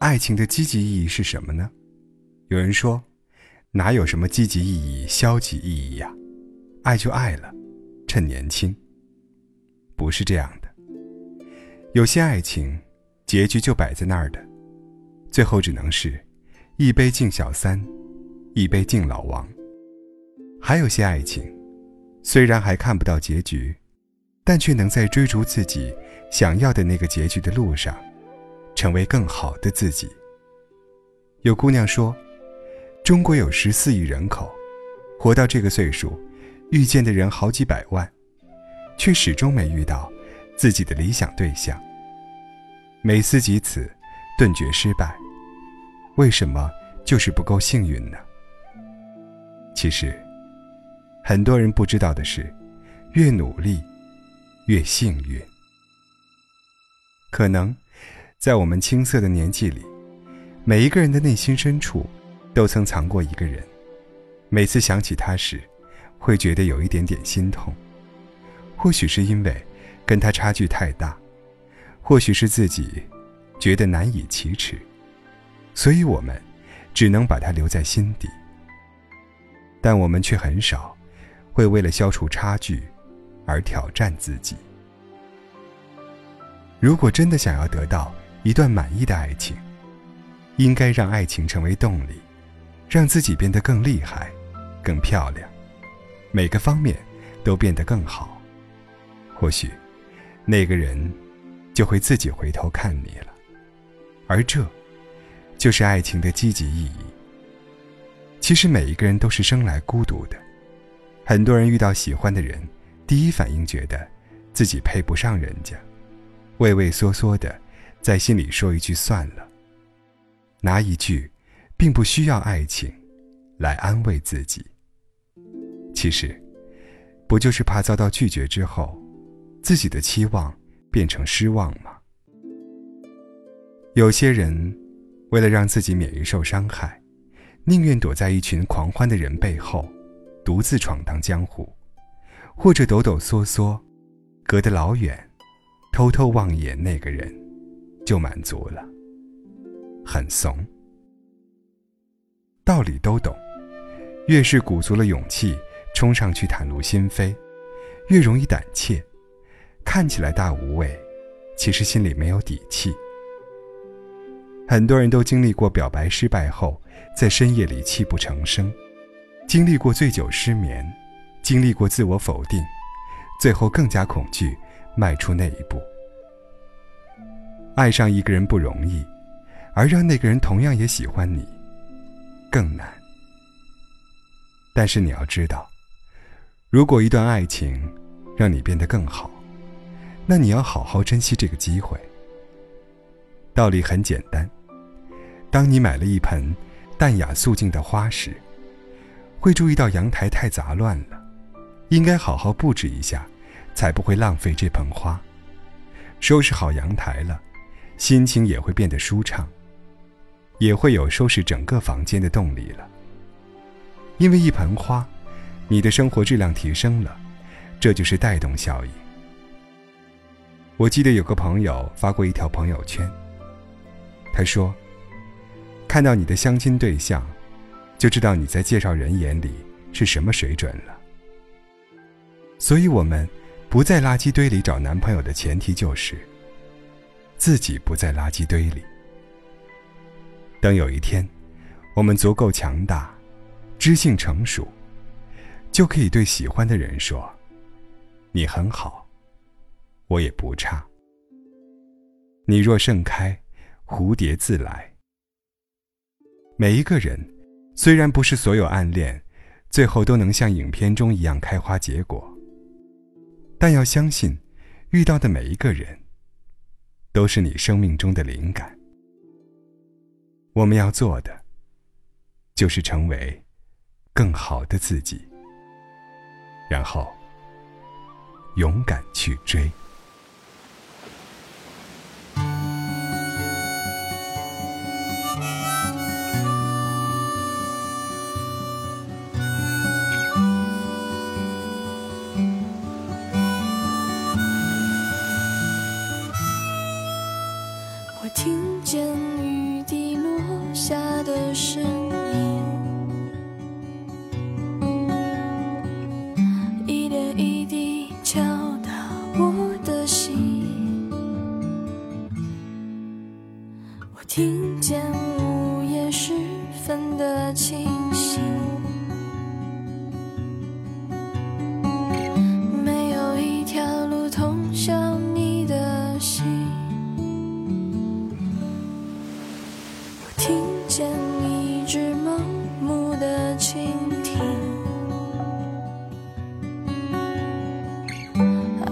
爱情的积极意义是什么呢？有人说，哪有什么积极意义、消极意义呀？爱就爱了，趁年轻。不是这样的。有些爱情，结局就摆在那儿的，最后只能是，一杯敬小三，一杯敬老王。还有些爱情，虽然还看不到结局，但却能在追逐自己想要的那个结局的路上，成为更好的自己。有姑娘说。中国有十四亿人口，活到这个岁数，遇见的人好几百万，却始终没遇到自己的理想对象。每思及此，顿觉失败。为什么就是不够幸运呢？其实，很多人不知道的是，越努力，越幸运。可能，在我们青涩的年纪里，每一个人的内心深处。都曾藏过一个人，每次想起他时，会觉得有一点点心痛。或许是因为跟他差距太大，或许是自己觉得难以启齿，所以我们只能把他留在心底。但我们却很少会为了消除差距而挑战自己。如果真的想要得到一段满意的爱情，应该让爱情成为动力。让自己变得更厉害、更漂亮，每个方面都变得更好，或许那个人就会自己回头看你了。而这，就是爱情的积极意义。其实每一个人都是生来孤独的，很多人遇到喜欢的人，第一反应觉得自己配不上人家，畏畏缩缩的，在心里说一句算了，拿一句。并不需要爱情来安慰自己。其实，不就是怕遭到拒绝之后，自己的期望变成失望吗？有些人为了让自己免于受伤害，宁愿躲在一群狂欢的人背后，独自闯荡江湖，或者抖抖嗦嗦，隔得老远，偷偷望眼那个人，就满足了，很怂。道理都懂，越是鼓足了勇气冲上去袒露心扉，越容易胆怯。看起来大无畏，其实心里没有底气。很多人都经历过表白失败后，在深夜里泣不成声，经历过醉酒失眠，经历过自我否定，最后更加恐惧迈出那一步。爱上一个人不容易，而让那个人同样也喜欢你。更难，但是你要知道，如果一段爱情让你变得更好，那你要好好珍惜这个机会。道理很简单，当你买了一盆淡雅素净的花时，会注意到阳台太杂乱了，应该好好布置一下，才不会浪费这盆花。收拾好阳台了，心情也会变得舒畅。也会有收拾整个房间的动力了。因为一盆花，你的生活质量提升了，这就是带动效应。我记得有个朋友发过一条朋友圈，他说：“看到你的相亲对象，就知道你在介绍人眼里是什么水准了。”所以，我们不在垃圾堆里找男朋友的前提就是，自己不在垃圾堆里。等有一天，我们足够强大，知性成熟，就可以对喜欢的人说：“你很好，我也不差。你若盛开，蝴蝶自来。”每一个人，虽然不是所有暗恋，最后都能像影片中一样开花结果，但要相信，遇到的每一个人，都是你生命中的灵感。我们要做的，就是成为更好的自己，然后勇敢去追。的声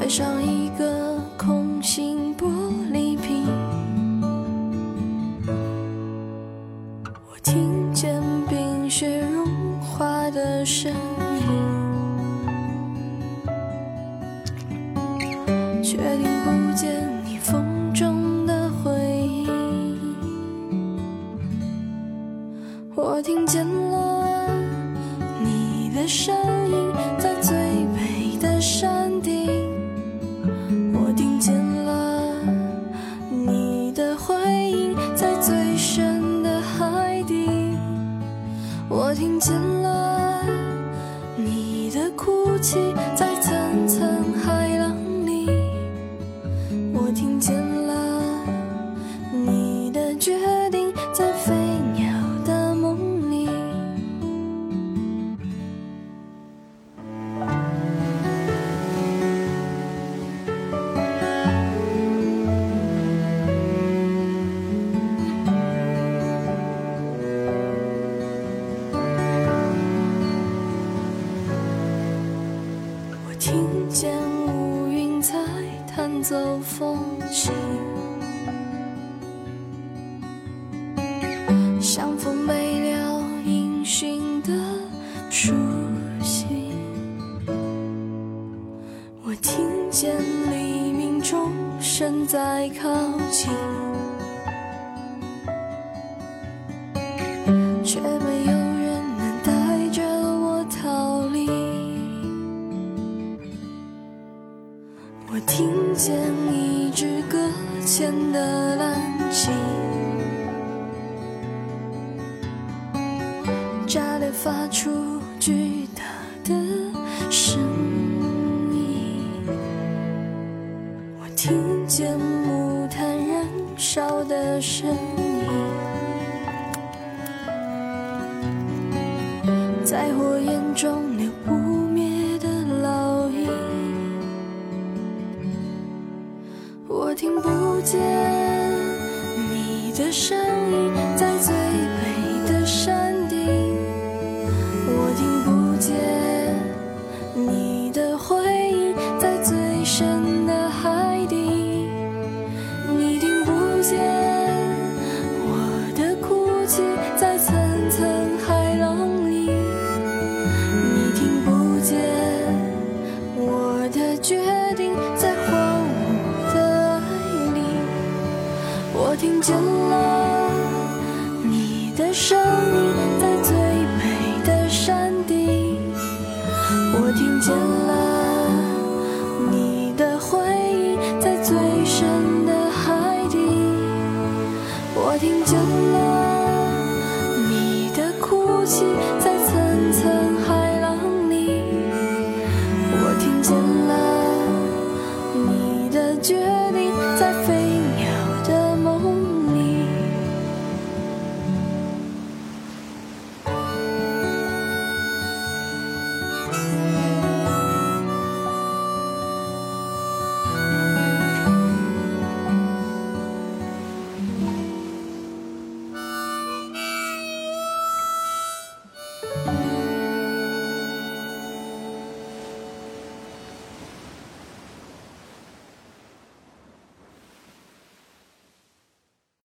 爱上一个空心玻璃瓶。我听见冰雪融化的声音。却听不见你风中的回应，我听见回音在最深的海底，我听见了你的哭泣听见乌云在弹奏风琴，像风没了音讯的书信。我听见黎明钟声在靠近，我听见一支搁浅的蓝鲸，炸裂发出巨大的声音。我听见木炭燃烧的声音，在火焰中声音我听见了你的回应在最深的海底，我听见了你的哭泣